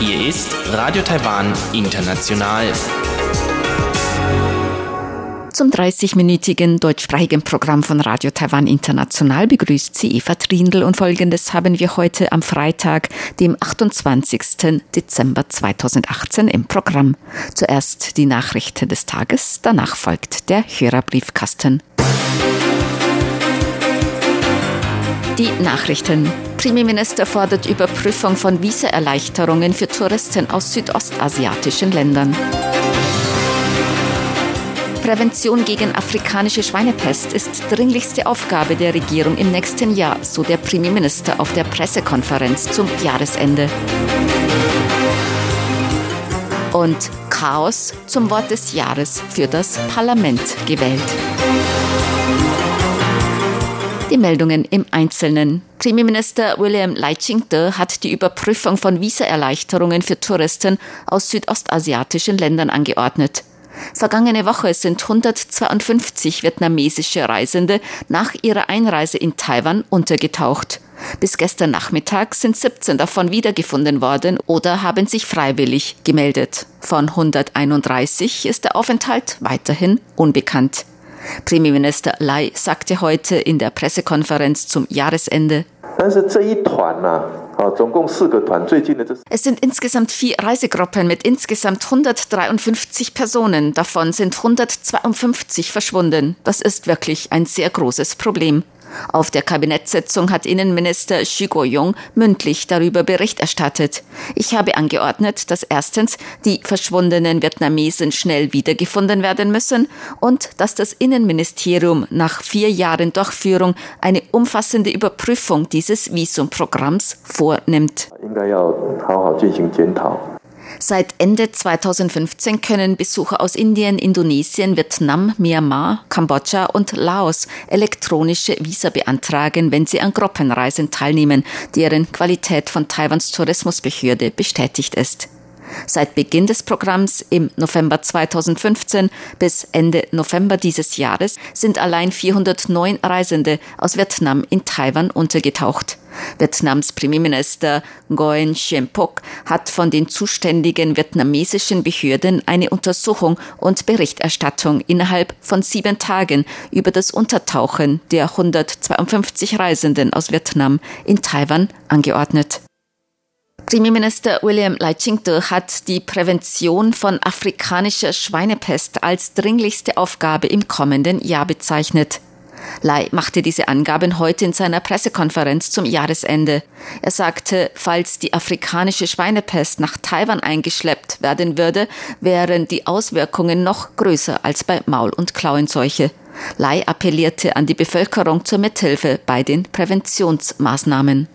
Hier ist Radio Taiwan International. Zum 30-minütigen deutschsprachigen Programm von Radio Taiwan International begrüßt sie Eva Trindl und folgendes haben wir heute am Freitag, dem 28. Dezember 2018 im Programm. Zuerst die Nachrichten des Tages, danach folgt der Hörerbriefkasten. Die Nachrichten. Premierminister fordert Überprüfung von Visaerleichterungen für Touristen aus südostasiatischen Ländern. Prävention gegen afrikanische Schweinepest ist dringlichste Aufgabe der Regierung im nächsten Jahr, so der Premierminister auf der Pressekonferenz zum Jahresende. Und Chaos zum Wort des Jahres für das Parlament gewählt. Die Meldungen im Einzelnen. Premierminister William Lai Ching-te hat die Überprüfung von Visaerleichterungen für Touristen aus südostasiatischen Ländern angeordnet. Vergangene Woche sind 152 vietnamesische Reisende nach ihrer Einreise in Taiwan untergetaucht. Bis gestern Nachmittag sind 17 davon wiedergefunden worden oder haben sich freiwillig gemeldet. Von 131 ist der Aufenthalt weiterhin unbekannt. Premierminister Lai sagte heute in der Pressekonferenz zum Jahresende, es sind insgesamt vier Reisegruppen mit insgesamt 153 Personen. Davon sind 152 verschwunden. Das ist wirklich ein sehr großes Problem. Auf der Kabinettssitzung hat Innenminister Xu Guoyong mündlich darüber Bericht erstattet. Ich habe angeordnet, dass erstens die verschwundenen Vietnamesen schnell wiedergefunden werden müssen und dass das Innenministerium nach vier Jahren Durchführung eine umfassende Überprüfung dieses Visumprogramms vornimmt. Seit Ende 2015 können Besucher aus Indien, Indonesien, Vietnam, Myanmar, Kambodscha und Laos elektronische Visa beantragen, wenn sie an Gruppenreisen teilnehmen, deren Qualität von Taiwans Tourismusbehörde bestätigt ist. Seit Beginn des Programms im November 2015 bis Ende November dieses Jahres sind allein 409 Reisende aus Vietnam in Taiwan untergetaucht. Vietnams Premierminister Nguyen Xuyen Phuc hat von den zuständigen vietnamesischen Behörden eine Untersuchung und Berichterstattung innerhalb von sieben Tagen über das Untertauchen der 152 Reisenden aus Vietnam in Taiwan angeordnet. Premierminister William Lai Ching-te hat die Prävention von afrikanischer Schweinepest als dringlichste Aufgabe im kommenden Jahr bezeichnet. Lai machte diese Angaben heute in seiner Pressekonferenz zum Jahresende. Er sagte, falls die afrikanische Schweinepest nach Taiwan eingeschleppt werden würde, wären die Auswirkungen noch größer als bei Maul- und Klauenseuche. Lai appellierte an die Bevölkerung zur Mithilfe bei den Präventionsmaßnahmen.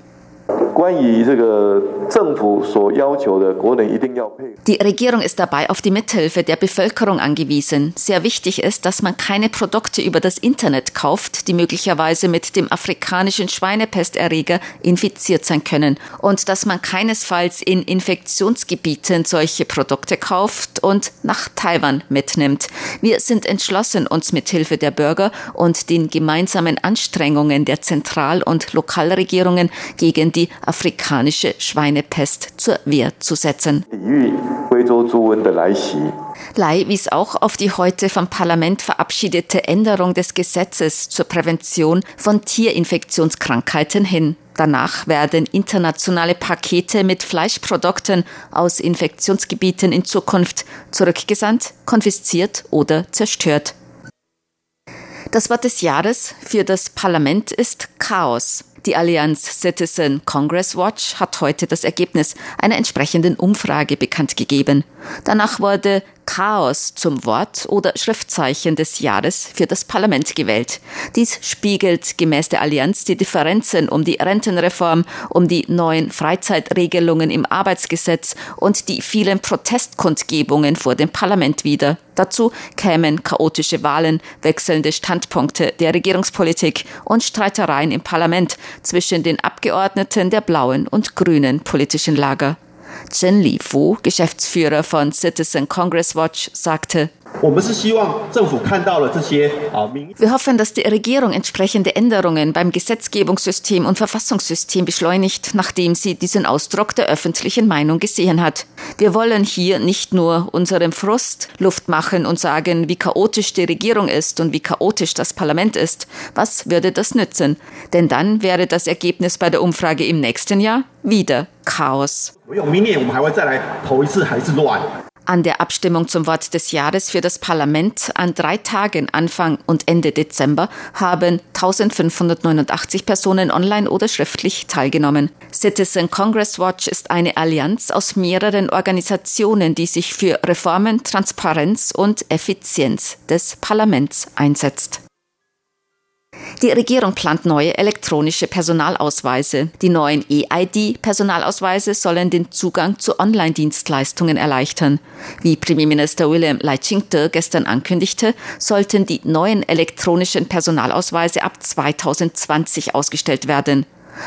Die Regierung ist dabei auf die Mithilfe der Bevölkerung angewiesen. Sehr wichtig ist, dass man keine Produkte über das Internet kauft, die möglicherweise mit dem afrikanischen Schweinepesterreger infiziert sein können und dass man keinesfalls in Infektionsgebieten solche Produkte kauft und nach Taiwan mitnimmt. Wir sind entschlossen, uns mit Hilfe der Bürger und den gemeinsamen Anstrengungen der Zentral- und Lokalregierungen gegen die afrikanische Schweinepest zur Wehr zu setzen. Lai wies auch auf die heute vom Parlament verabschiedete Änderung des Gesetzes zur Prävention von Tierinfektionskrankheiten hin. Danach werden internationale Pakete mit Fleischprodukten aus Infektionsgebieten in Zukunft zurückgesandt, konfisziert oder zerstört. Das Wort des Jahres für das Parlament ist Chaos. Die Allianz Citizen Congress Watch hat heute das Ergebnis einer entsprechenden Umfrage bekannt gegeben. Danach wurde Chaos zum Wort oder Schriftzeichen des Jahres für das Parlament gewählt. Dies spiegelt gemäß der Allianz die Differenzen um die Rentenreform, um die neuen Freizeitregelungen im Arbeitsgesetz und die vielen Protestkundgebungen vor dem Parlament wider. Dazu kämen chaotische Wahlen, wechselnde Standpunkte der Regierungspolitik und Streitereien im Parlament zwischen den Abgeordneten der blauen und grünen politischen Lager. Chen Lifu, Geschäftsführer von Citizen Congress Watch, sagte, Wir hoffen, dass die Regierung entsprechende Änderungen beim Gesetzgebungssystem und Verfassungssystem beschleunigt, nachdem sie diesen Ausdruck der öffentlichen Meinung gesehen hat. Wir wollen hier nicht nur unserem Frust Luft machen und sagen, wie chaotisch die Regierung ist und wie chaotisch das Parlament ist. Was würde das nützen? Denn dann wäre das Ergebnis bei der Umfrage im nächsten Jahr wieder Chaos. An der Abstimmung zum Wort des Jahres für das Parlament an drei Tagen Anfang und Ende Dezember haben 1589 Personen online oder schriftlich teilgenommen. Citizen Congress Watch ist eine Allianz aus mehreren Organisationen, die sich für Reformen, Transparenz und Effizienz des Parlaments einsetzt. Die Regierung plant neue elektronische Personalausweise. Die neuen EID-Personalausweise sollen den Zugang zu Online-Dienstleistungen erleichtern. Wie Premierminister William Lai Ching-te gestern ankündigte, sollten die neuen elektronischen Personalausweise ab 2020 ausgestellt werden.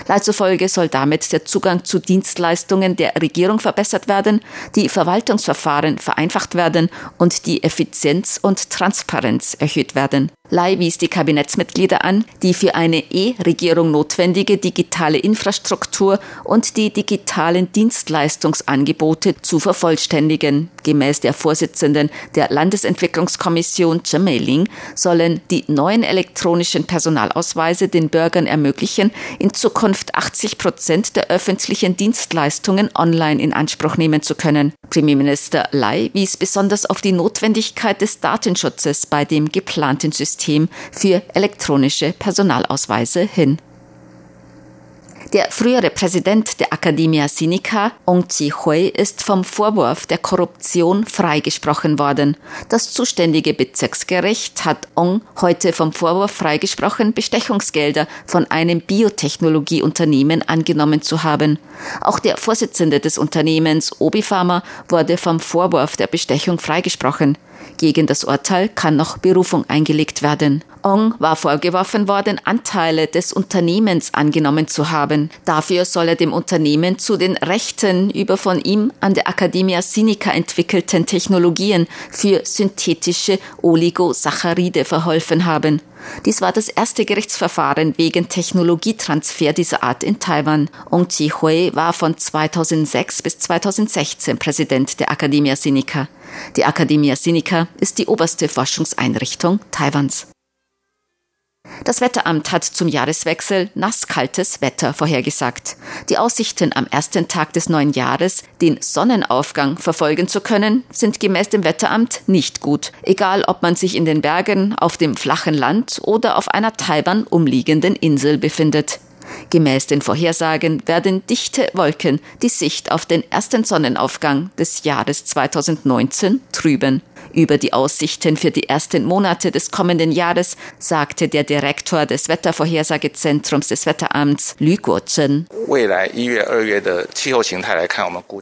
Lai zufolge soll damit der Zugang zu Dienstleistungen der Regierung verbessert werden, die Verwaltungsverfahren vereinfacht werden und die Effizienz und Transparenz erhöht werden. Lai wies die Kabinettsmitglieder an, die für eine E-Regierung notwendige digitale Infrastruktur und die digitalen Dienstleistungsangebote zu vervollständigen. Gemäß der Vorsitzenden der Landesentwicklungskommission Mei-ling, sollen die neuen elektronischen Personalausweise den Bürgern ermöglichen, in Zukunft 80 Prozent der öffentlichen Dienstleistungen online in Anspruch nehmen zu können. Premierminister Lai wies besonders auf die Notwendigkeit des Datenschutzes bei dem geplanten System für elektronische Personalausweise hin. Der frühere Präsident der Academia Sinica, Ong Chi-hui, ist vom Vorwurf der Korruption freigesprochen worden. Das zuständige Bezirksgericht hat Ong heute vom Vorwurf freigesprochen, Bestechungsgelder von einem Biotechnologieunternehmen angenommen zu haben. Auch der Vorsitzende des Unternehmens Obi Pharma wurde vom Vorwurf der Bestechung freigesprochen. Gegen das Urteil kann noch Berufung eingelegt werden. Ong war vorgeworfen worden, Anteile des Unternehmens angenommen zu haben. Dafür soll er dem Unternehmen zu den Rechten über von ihm an der Academia Sinica entwickelten Technologien für synthetische Oligosaccharide verholfen haben. Dies war das erste Gerichtsverfahren wegen Technologietransfer dieser Art in Taiwan. Ong Chi-hui war von 2006 bis 2016 Präsident der Academia Sinica. Die Academia Sinica ist die oberste Forschungseinrichtung Taiwans. Das Wetteramt hat zum Jahreswechsel nasskaltes Wetter vorhergesagt. Die Aussichten am ersten Tag des neuen Jahres, den Sonnenaufgang verfolgen zu können, sind gemäß dem Wetteramt nicht gut, egal ob man sich in den Bergen, auf dem flachen Land oder auf einer Taiwan umliegenden Insel befindet. Gemäß den Vorhersagen werden dichte Wolken die Sicht auf den ersten Sonnenaufgang des Jahres 2019 trüben. Über die Aussichten für die ersten Monate des kommenden Jahres sagte der Direktor des Wettervorhersagezentrums des Wetteramts Lü Guozhen.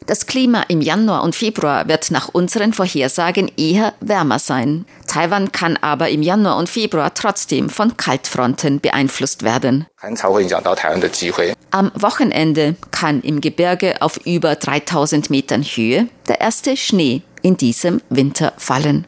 Das Klima im Januar und Februar wird nach unseren Vorhersagen eher wärmer sein. Taiwan kann aber im Januar und Februar trotzdem von Kaltfronten beeinflusst werden. Am Wochenende kann im Gebirge auf über 3000 Metern Höhe der erste Schnee in diesem Winter fallen.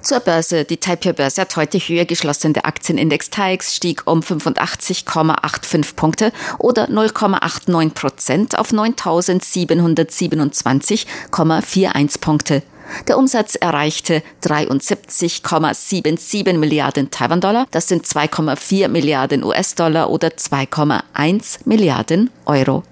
Zur Börse. Die Taipei-Börse hat heute höher geschlossen. Der Aktienindex TAIX stieg um 85,85 Punkte oder 0,89 Prozent auf 9.727,41 Punkte. Der Umsatz erreichte 73,77 Milliarden Taiwan-Dollar. Das sind 2,4 Milliarden US-Dollar oder 2,1 Milliarden Euro.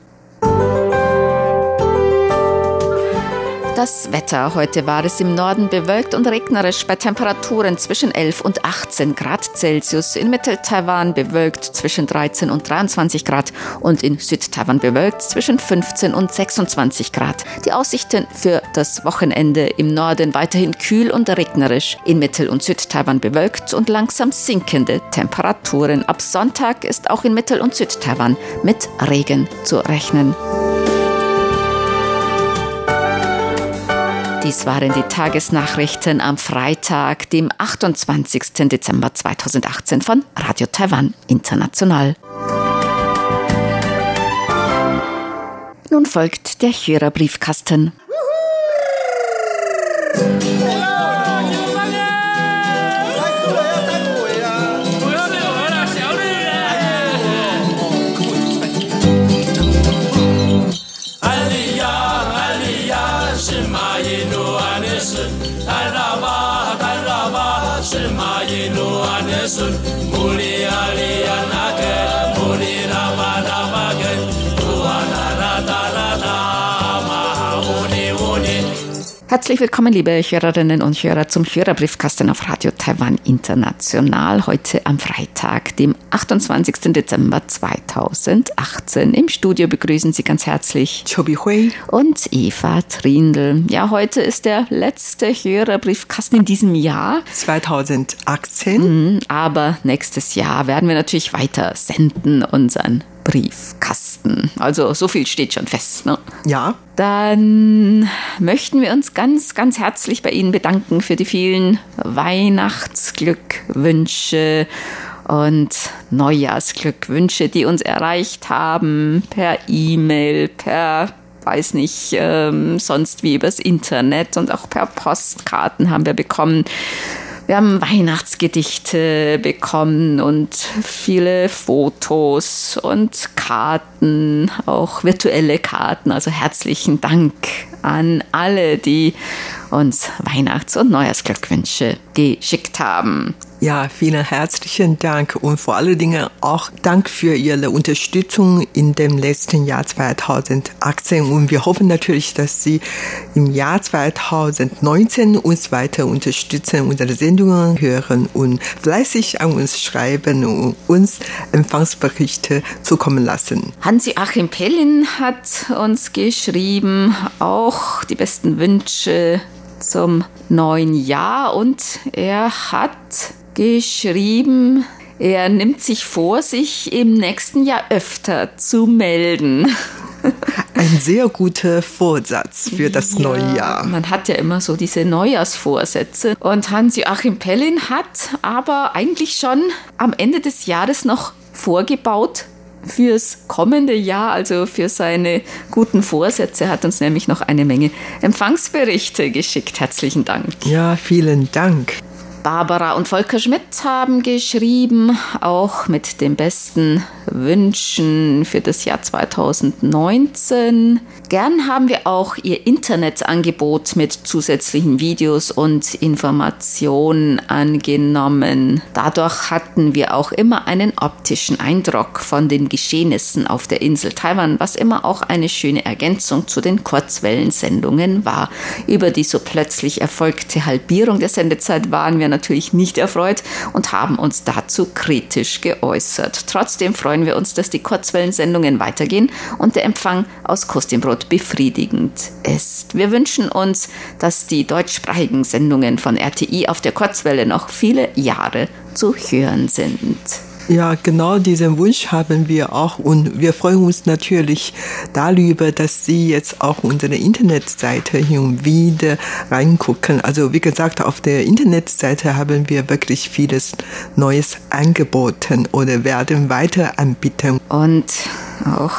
Das Wetter. Heute war es im Norden bewölkt und regnerisch bei Temperaturen zwischen 11 und 18 Grad Celsius. In Mittel-Taiwan bewölkt zwischen 13 und 23 Grad und in Süd-Taiwan bewölkt zwischen 15 und 26 Grad. Die Aussichten für das Wochenende im Norden weiterhin kühl und regnerisch. In Mittel- und Süd-Taiwan bewölkt und langsam sinkende Temperaturen. Ab Sonntag ist auch in Mittel- und Süd-Taiwan mit Regen zu rechnen. Dies waren die Tagesnachrichten am Freitag, dem 28. Dezember 2018 von Radio Taiwan International. Nun folgt der Hörerbriefkasten. Briefkasten. Ramadan. Herzlich willkommen, liebe Hörerinnen und Hörer, zum Hörerbriefkasten auf Radio Taiwan International. Heute am Freitag, dem 28. Dezember 2018. Im Studio begrüßen Sie ganz herzlich Chobi Hui und Eva Trindl. Ja, heute ist der letzte Hörerbriefkasten in diesem Jahr. 2018. Mhm, aber nächstes Jahr werden wir natürlich weiter senden unseren Briefkasten. Also so viel steht schon fest. Ne? Ja. Dann möchten wir uns ganz, ganz herzlich bei Ihnen bedanken für die vielen Weihnachtsglückwünsche und Neujahrsglückwünsche, die uns erreicht haben per E-Mail, per weiß nicht, ähm, sonst wie übers Internet und auch per Postkarten haben wir bekommen. Wir haben Weihnachtsgedichte bekommen und viele Fotos und Karten, auch virtuelle Karten. Also herzlichen Dank an alle, die uns Weihnachts- und Neujahrsglückwünsche geschickt haben. Ja, vielen herzlichen Dank und vor allen Dingen auch Dank für Ihre Unterstützung in dem letzten Jahr 2018 und wir hoffen natürlich, dass Sie im Jahr 2019 uns weiter unterstützen, unsere Sendungen hören und fleißig an uns schreiben und uns Empfangsberichte zukommen lassen. Hansi-Achim Pellin hat uns geschrieben, auch die besten Wünsche zum neuen Jahr und er hat geschrieben, er nimmt sich vor, sich im nächsten Jahr öfter zu melden. Ein sehr guter Vorsatz für das ja, neue Jahr. Man hat ja immer so diese Neujahrsvorsätze. Und Hans-Joachim Pellin hat aber eigentlich schon am Ende des Jahres noch vorgebaut, fürs kommende Jahr, also für seine guten Vorsätze, hat uns nämlich noch eine Menge Empfangsberichte geschickt. Herzlichen Dank. Ja, vielen Dank. Barbara und Volker Schmidt haben geschrieben, auch mit den besten Wünschen für das Jahr 2019. Gern haben wir auch Ihr Internetangebot mit zusätzlichen Videos und Informationen angenommen. Dadurch hatten wir auch immer einen optischen Eindruck von den Geschehnissen auf der Insel Taiwan, was immer auch eine schöne Ergänzung zu den Kurzwellensendungen war. Über die so plötzlich erfolgte Halbierung der Sendezeit waren wir natürlich nicht erfreut und haben uns dazu kritisch geäußert. Trotzdem freuen wir uns, dass die Kurzwellensendungen weitergehen und der Empfang aus Kostimbrot befriedigend ist. Wir wünschen uns, dass die deutschsprachigen Sendungen von RTI auf der Kurzwelle noch viele Jahre zu hören sind. Ja, genau diesen Wunsch haben wir auch und wir freuen uns natürlich darüber, dass Sie jetzt auch unsere Internetseite hin und wieder reingucken. Also wie gesagt, auf der Internetseite haben wir wirklich vieles Neues angeboten oder werden weiter anbieten. Und auch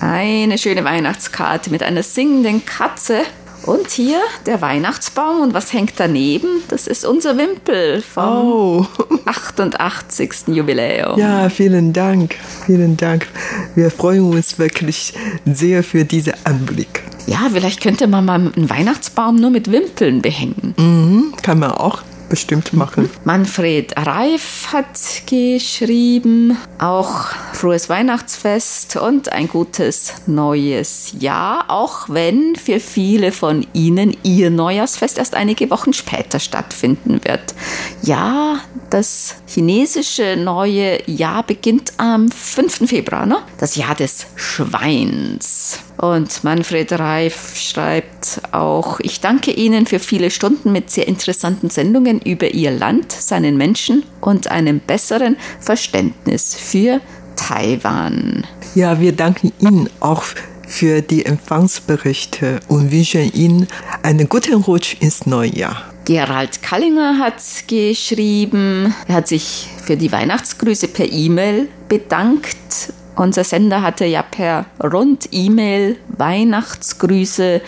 eine schöne Weihnachtskarte mit einer singenden Katze und hier der Weihnachtsbaum. Und was hängt daneben? Das ist unser Wimpel vom oh. 88. Jubiläum. Ja, vielen Dank. Vielen Dank. Wir freuen uns wirklich sehr für diesen Anblick. Ja, vielleicht könnte man mal einen Weihnachtsbaum nur mit Wimpeln behängen. Mhm, kann man auch bestimmt machen. Manfred Reif hat geschrieben, auch frohes Weihnachtsfest und ein gutes neues Jahr, auch wenn für viele von Ihnen Ihr Neujahrsfest erst einige Wochen später stattfinden wird. Ja, das chinesische neue Jahr beginnt am 5. Februar, ne? Das Jahr des Schweins. Und Manfred Reif schreibt auch, ich danke Ihnen für viele Stunden mit sehr interessanten Sendungen über Ihr Land, seinen Menschen und einem besseren Verständnis für Taiwan. Ja, wir danken Ihnen auch für die Empfangsberichte und wünschen Ihnen einen guten Rutsch ins neue Jahr. Gerald Kallinger hat geschrieben, er hat sich für die Weihnachtsgrüße per E-Mail bedankt unser Sender hatte ja per Rund-E-Mail Weihnachtsgrüße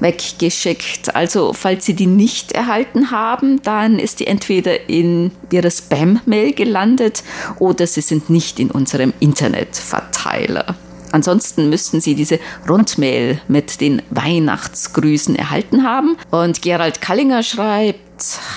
weggeschickt. Also falls Sie die nicht erhalten haben, dann ist die entweder in Ihrer Spam-Mail gelandet oder sie sind nicht in unserem Internetverteiler. Ansonsten müssten Sie diese Rundmail mit den Weihnachtsgrüßen erhalten haben. Und Gerald Kallinger schreibt,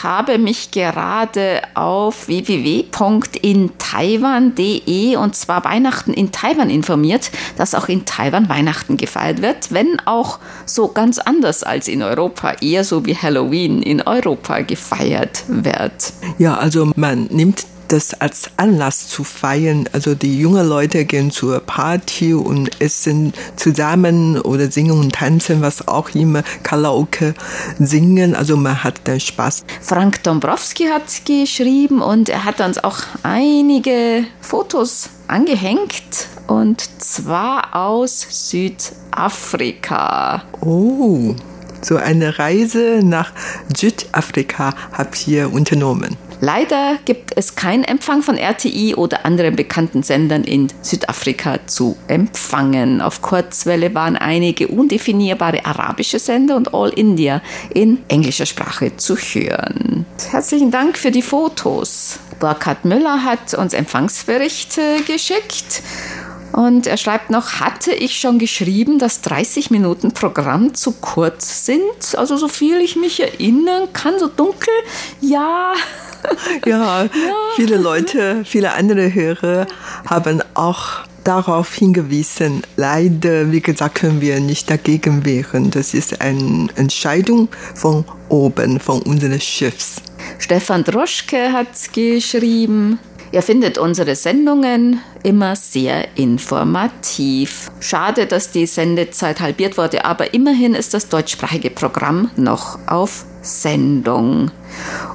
habe mich gerade auf www.intaiwan.de und zwar Weihnachten in Taiwan informiert, dass auch in Taiwan Weihnachten gefeiert wird, wenn auch so ganz anders als in Europa, eher so wie Halloween in Europa gefeiert wird. Ja, also man nimmt das als Anlass zu feiern. Also die jungen Leute gehen zur Party und essen zusammen oder singen und tanzen, was auch immer, Karaoke singen. Also man hat dann Spaß. Frank Dombrowski hat geschrieben und er hat uns auch einige Fotos angehängt und zwar aus Südafrika. Oh, so eine Reise nach Südafrika habt ihr unternommen. Leider gibt es keinen Empfang von RTI oder anderen bekannten Sendern in Südafrika zu empfangen. Auf Kurzwelle waren einige undefinierbare arabische Sender und All India in englischer Sprache zu hören. Herzlichen Dank für die Fotos. Burkhard Müller hat uns Empfangsberichte geschickt. Und er schreibt noch, hatte ich schon geschrieben, dass 30 Minuten Programm zu kurz sind? Also so viel ich mich erinnern kann, so dunkel, ja. Ja, ja. viele Leute, viele andere Hörer haben auch darauf hingewiesen. Leider, wie gesagt, können wir nicht dagegen wehren. Das ist eine Entscheidung von oben, von unserem Chefs. Stefan Droschke hat geschrieben, er findet unsere Sendungen immer sehr informativ. Schade, dass die Sendezeit halbiert wurde, aber immerhin ist das deutschsprachige Programm noch auf Sendung.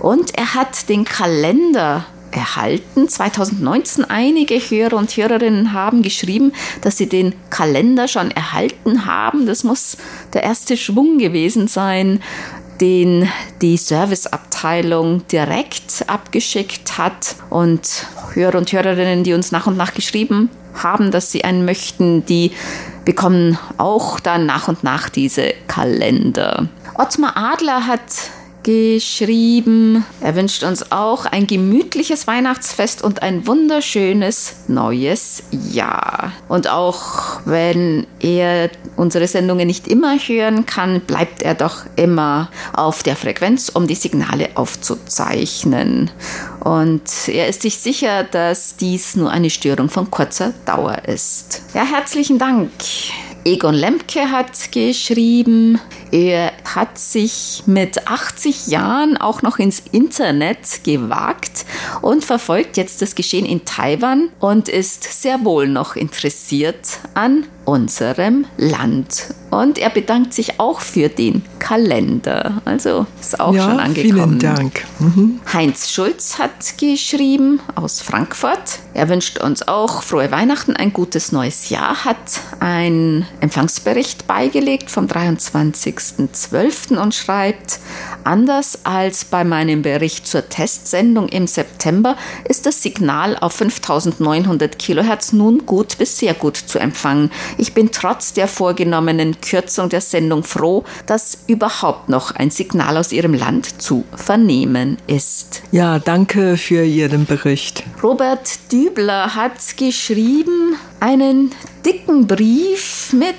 Und er hat den Kalender erhalten. 2019 einige Hörer und Hörerinnen haben geschrieben, dass sie den Kalender schon erhalten haben. Das muss der erste Schwung gewesen sein den die Serviceabteilung direkt abgeschickt hat und Hörer und Hörerinnen, die uns nach und nach geschrieben haben, dass sie einen möchten, die bekommen auch dann nach und nach diese Kalender. Ottmar Adler hat geschrieben. Er wünscht uns auch ein gemütliches Weihnachtsfest und ein wunderschönes neues Jahr. Und auch wenn er unsere Sendungen nicht immer hören kann, bleibt er doch immer auf der Frequenz, um die Signale aufzuzeichnen. Und er ist sich sicher, dass dies nur eine Störung von kurzer Dauer ist. Ja, herzlichen Dank. Egon Lemke hat geschrieben, er hat sich mit 80 Jahren auch noch ins Internet gewagt und verfolgt jetzt das Geschehen in Taiwan und ist sehr wohl noch interessiert an unserem Land. Und er bedankt sich auch für den Kalender. Also ist auch ja, schon angekommen. Vielen Dank. Mhm. Heinz Schulz hat geschrieben aus Frankfurt. Er wünscht uns auch frohe Weihnachten, ein gutes neues Jahr, hat einen Empfangsbericht beigelegt vom 23.12. und schreibt, anders als bei meinem Bericht zur Testsendung im September ist das Signal auf 5900 Kilohertz nun gut bis sehr gut zu empfangen. Ich bin trotz der vorgenommenen Kürzung der Sendung froh, dass überhaupt noch ein Signal aus Ihrem Land zu vernehmen ist. Ja, danke für Ihren Bericht. Robert Dübler hat geschrieben einen dicken Brief mit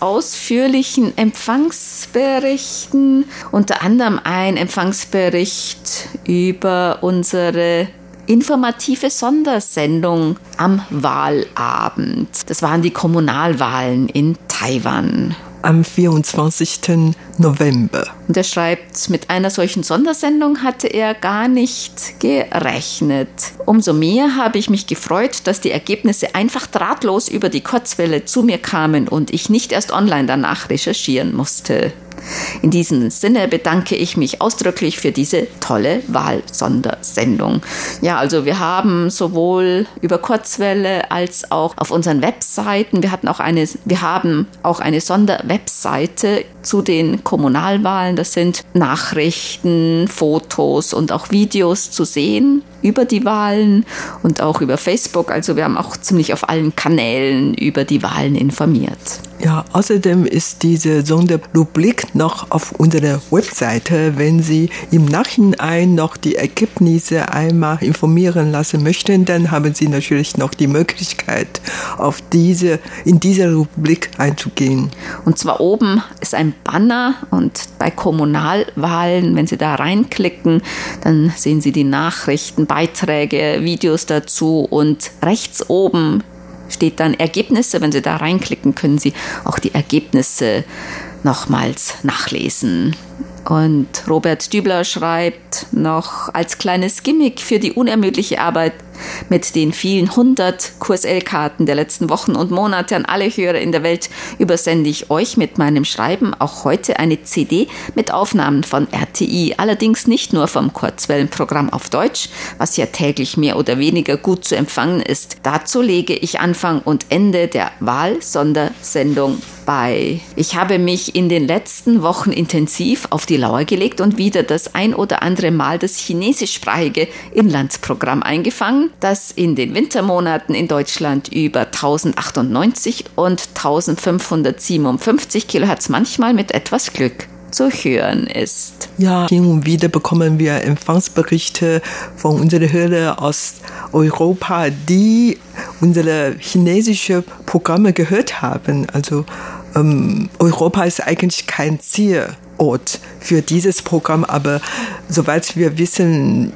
ausführlichen Empfangsberichten, unter anderem ein Empfangsbericht über unsere informative Sondersendung am Wahlabend. Das waren die Kommunalwahlen in Taiwan am 24. November. Und er schreibt, mit einer solchen Sondersendung hatte er gar nicht gerechnet. Umso mehr habe ich mich gefreut, dass die Ergebnisse einfach drahtlos über die Kurzwelle zu mir kamen und ich nicht erst online danach recherchieren musste. In diesem Sinne bedanke ich mich ausdrücklich für diese tolle Wahlsondersendung. Ja, also wir haben sowohl über Kurzwelle als auch auf unseren Webseiten, wir hatten auch eine, wir haben auch eine Sonderwebseite zu den Kommunalwahlen. Das sind Nachrichten, Fotos und auch Videos zu sehen. Über die Wahlen und auch über Facebook. Also wir haben auch ziemlich auf allen Kanälen über die Wahlen informiert. Ja, außerdem ist diese Sonderrubrik noch auf unserer Webseite. Wenn Sie im Nachhinein noch die Ergebnisse einmal informieren lassen möchten, dann haben Sie natürlich noch die Möglichkeit, auf diese, in diese Rubrik einzugehen. Und zwar oben ist ein Banner und bei Kommunalwahlen, wenn Sie da reinklicken, dann sehen Sie die Nachrichten, Beiträge, Videos dazu und rechts oben steht dann Ergebnisse. Wenn Sie da reinklicken, können Sie auch die Ergebnisse nochmals nachlesen. Und Robert Dübler schreibt noch als kleines Gimmick für die unermüdliche Arbeit mit den vielen hundert QSL-Karten der letzten Wochen und Monate an alle Hörer in der Welt übersende ich euch mit meinem Schreiben auch heute eine CD mit Aufnahmen von RTI. Allerdings nicht nur vom Kurzwellenprogramm auf Deutsch, was ja täglich mehr oder weniger gut zu empfangen ist. Dazu lege ich Anfang und Ende der Wahlsondersendung bei. Ich habe mich in den letzten Wochen intensiv auf die Lauer gelegt und wieder das ein oder andere Mal das chinesischsprachige Inlandsprogramm eingefangen, das in den Wintermonaten in Deutschland über 1098 und 1557 Kilohertz manchmal mit etwas Glück zu hören ist. Ja, hin und wieder bekommen wir Empfangsberichte von unseren Hörern aus Europa, die unsere chinesische Programme gehört haben. Also ähm, Europa ist eigentlich kein Zielort für dieses Programm, aber soweit wir wissen,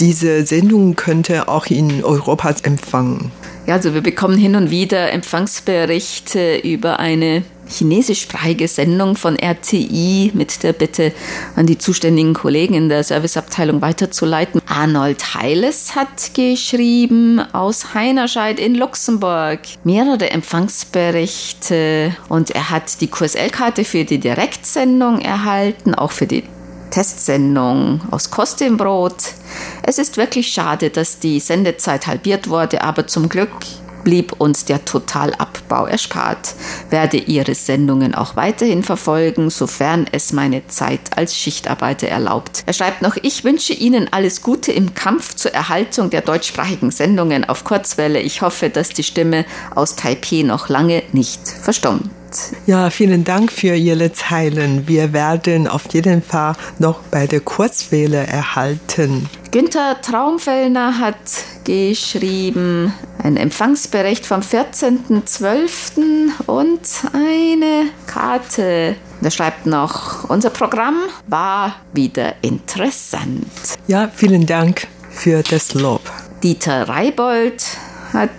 diese Sendung könnte auch in Europa empfangen. Ja, also wir bekommen hin und wieder Empfangsberichte über eine chinesischsprachige Sendung von RTI mit der Bitte an die zuständigen Kollegen in der Serviceabteilung weiterzuleiten. Arnold Heiles hat geschrieben aus Heinerscheid in Luxemburg mehrere Empfangsberichte und er hat die QSL-Karte für die Direktsendung erhalten, auch für die Testsendung aus Kostimbrot. Es ist wirklich schade, dass die Sendezeit halbiert wurde, aber zum Glück blieb uns der Totalabbau erspart. Werde Ihre Sendungen auch weiterhin verfolgen, sofern es meine Zeit als Schichtarbeiter erlaubt. Er schreibt noch, ich wünsche Ihnen alles Gute im Kampf zur Erhaltung der deutschsprachigen Sendungen auf Kurzwelle. Ich hoffe, dass die Stimme aus Taipei noch lange nicht verstummt. Ja, vielen Dank für Ihre Zeilen. Wir werden auf jeden Fall noch bei der Kurzwelle erhalten. Günther Traumfellner hat geschrieben, ein Empfangsbericht vom 14.12. und eine Karte. Er schreibt noch, unser Programm war wieder interessant. Ja, vielen Dank für das Lob. Dieter Reibold hat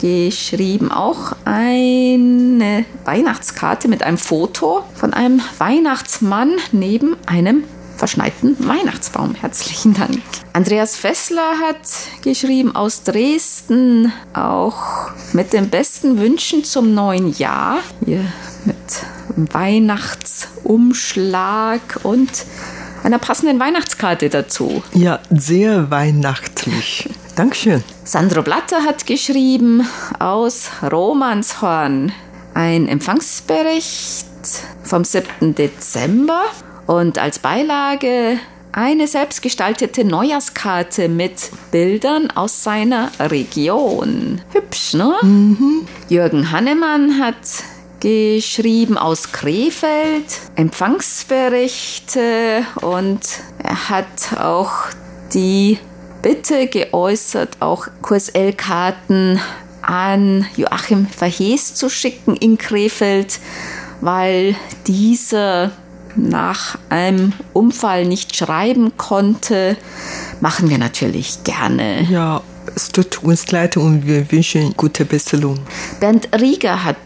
geschrieben auch eine Weihnachtskarte mit einem Foto von einem Weihnachtsmann neben einem verschneiten Weihnachtsbaum. Herzlichen Dank. Andreas Fessler hat geschrieben aus Dresden, auch mit den besten Wünschen zum neuen Jahr. Hier mit Weihnachtsumschlag und einer passenden Weihnachtskarte dazu. Ja, sehr weihnachtlich. Dankeschön. Sandro Blatter hat geschrieben aus Romanshorn ein Empfangsbericht vom 7. Dezember und als Beilage eine selbstgestaltete Neujahrskarte mit Bildern aus seiner Region. Hübsch, ne? Mhm. Jürgen Hannemann hat geschrieben aus Krefeld, Empfangsberichte und er hat auch die Bitte geäußert, auch QSL-Karten an Joachim Verhees zu schicken in Krefeld, weil dieser nach einem Unfall nicht schreiben konnte, machen wir natürlich gerne. Ja, es tut uns leid und wir wünschen gute Besserung. Bernd Rieger hat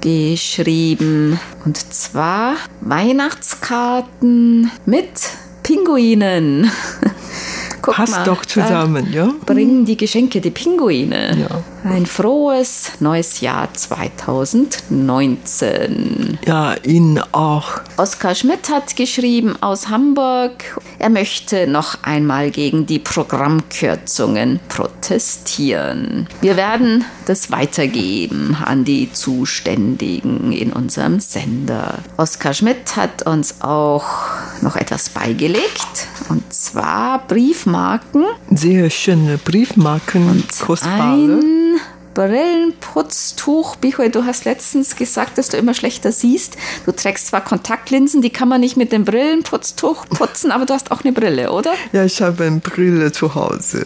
geschrieben und zwar Weihnachtskarten mit Pinguinen. Guck Passt mal, doch zusammen, ja? Bringen die Geschenke die Pinguine. Ja. Ein frohes neues Jahr 2019. Ja, Ihnen auch. Oskar Schmidt hat geschrieben aus Hamburg, er möchte noch einmal gegen die Programmkürzungen protestieren. Wir werden das weitergeben an die Zuständigen in unserem Sender. Oskar Schmidt hat uns auch noch etwas beigelegt. Und zwar Briefmarken. Sehr schöne Briefmarken, und kostbare. Ein Brillenputztuch. Bichoi, du hast letztens gesagt, dass du immer schlechter siehst. Du trägst zwar Kontaktlinsen, die kann man nicht mit dem Brillenputztuch putzen, aber du hast auch eine Brille, oder? Ja, ich habe eine Brille zu Hause.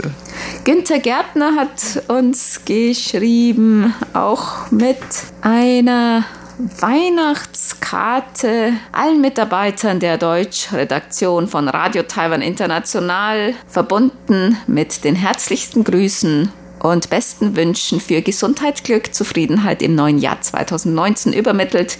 Günther Gärtner hat uns geschrieben, auch mit einer Weihnachtskarte allen Mitarbeitern der Deutschredaktion von Radio Taiwan International verbunden mit den herzlichsten Grüßen und besten Wünschen für Gesundheit, Glück, Zufriedenheit im neuen Jahr 2019 übermittelt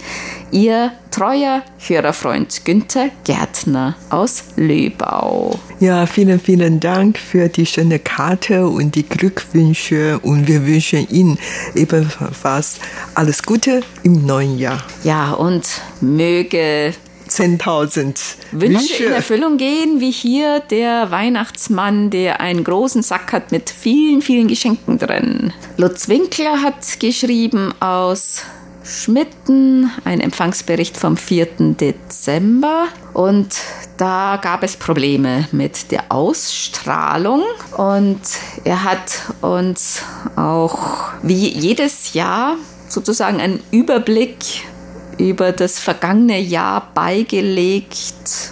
Ihr treuer Hörerfreund Günther Gärtner aus Löbau. Ja, vielen, vielen Dank für die schöne Karte und die Glückwünsche und wir wünschen Ihnen ebenfalls alles Gute im neuen Jahr. Ja, und möge 10.000 Wünsche in Erfüllung gehen, wie hier der Weihnachtsmann, der einen großen Sack hat mit vielen, vielen Geschenken drin. Lutz Winkler hat geschrieben aus Schmitten, ein Empfangsbericht vom 4. Dezember. Und da gab es Probleme mit der Ausstrahlung. Und er hat uns auch wie jedes Jahr sozusagen einen Überblick über das vergangene Jahr beigelegt.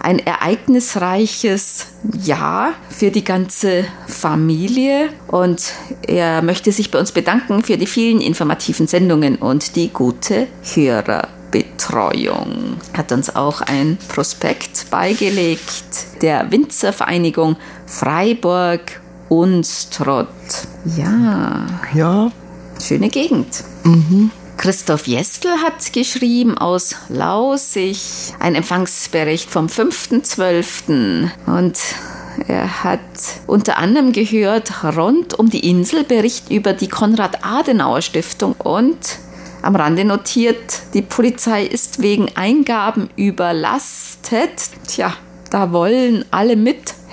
Ein ereignisreiches Jahr für die ganze Familie und er möchte sich bei uns bedanken für die vielen informativen Sendungen und die gute Hörerbetreuung. Hat uns auch ein Prospekt beigelegt der Winzervereinigung Freiburg Unstrott. Ja. Ja. Schöne Gegend. Mhm. Christoph Jestel hat geschrieben aus Lausig ein Empfangsbericht vom 5.12. Und er hat unter anderem gehört, rund um die Insel Bericht über die Konrad-Adenauer-Stiftung und am Rande notiert, die Polizei ist wegen Eingaben überlastet. Tja, da wollen alle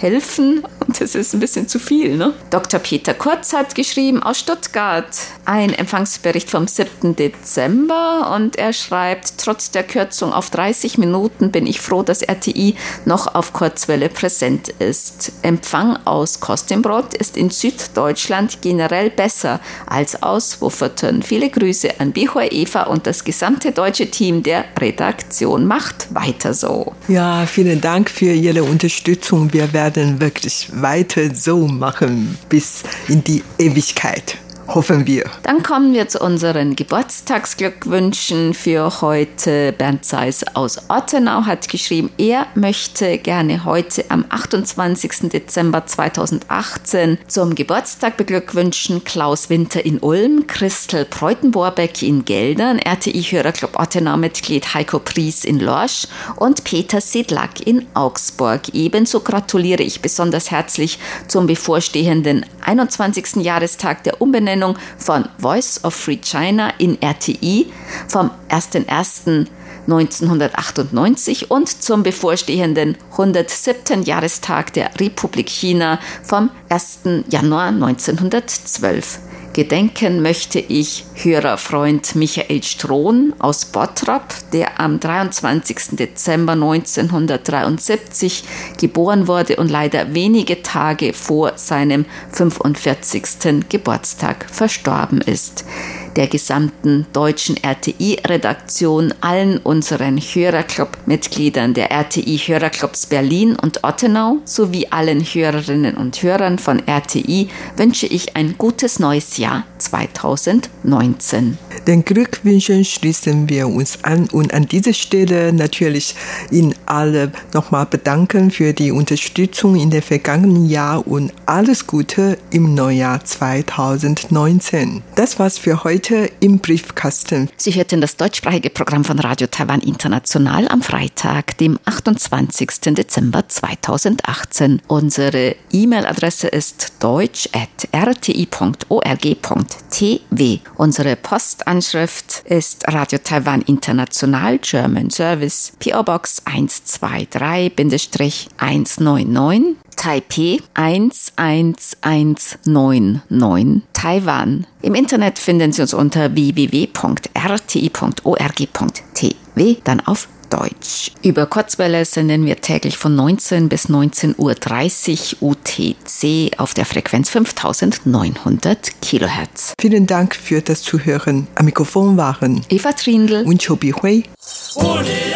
mithelfen und das ist ein bisschen zu viel. Ne? Dr. Peter Kurz hat geschrieben aus Stuttgart ein Empfangsbericht vom 7. Dezember und er schreibt, trotz der Kürzung auf 30 Minuten bin ich froh, dass RTI noch auf Kurzwelle präsent ist. Empfang aus Kostimbrot ist in Süddeutschland generell besser als aus Wufferton. Viele Grüße an Bihua Eva und das gesamte deutsche Team der Redaktion. Macht weiter so. Ja, vielen Dank für Ihre Unterstützung. Wir werden wirklich weiter so machen bis in die Ewigkeit hoffen wir. Dann kommen wir zu unseren Geburtstagsglückwünschen für heute. Bernd Seis aus Ottenau hat geschrieben, er möchte gerne heute am 28. Dezember 2018 zum Geburtstag beglückwünschen Klaus Winter in Ulm, Christel Preutenborbeck in Geldern, RTI-Hörerclub Ottenau-Mitglied Heiko Pries in Lorsch und Peter Sedlak in Augsburg. Ebenso gratuliere ich besonders herzlich zum bevorstehenden 21. Jahrestag der Umbenennung Sendung von Voice of Free China in RTI vom 01.01.1998 und zum bevorstehenden 107. Jahrestag der Republik China vom 1. Januar 1912. Gedenken möchte ich Hörerfreund Michael Strohn aus Bottrop, der am 23. Dezember 1973 geboren wurde und leider wenige Tage vor seinem 45. Geburtstag verstorben ist der gesamten deutschen RTI-Redaktion, allen unseren Hörerclub-Mitgliedern der RTI-Hörerclubs Berlin und Ottenau sowie allen Hörerinnen und Hörern von RTI wünsche ich ein gutes neues Jahr 2019. Den Glückwünschen schließen wir uns an und an dieser Stelle natürlich Ihnen alle nochmal bedanken für die Unterstützung in den vergangenen Jahr und alles Gute im Neujahr 2019. Das war's für heute im Briefkasten. Sie hörten das deutschsprachige Programm von Radio Taiwan International am Freitag, dem 28. Dezember 2018. Unsere E-Mail-Adresse ist deutsch.rti.org.tw. Unsere Post Anschrift ist Radio Taiwan International German Service PO Box 123-199 Taipei 11199 Taiwan. Im Internet finden Sie uns unter www.rti.org.tw, dann auf Deutsch. Über Kurzwelle senden wir täglich von 19 bis 19.30 Uhr UTC auf der Frequenz 5900 Kilohertz. Vielen Dank für das Zuhören. Am Mikrofon waren Eva Trindl und Chobi Hui. Uli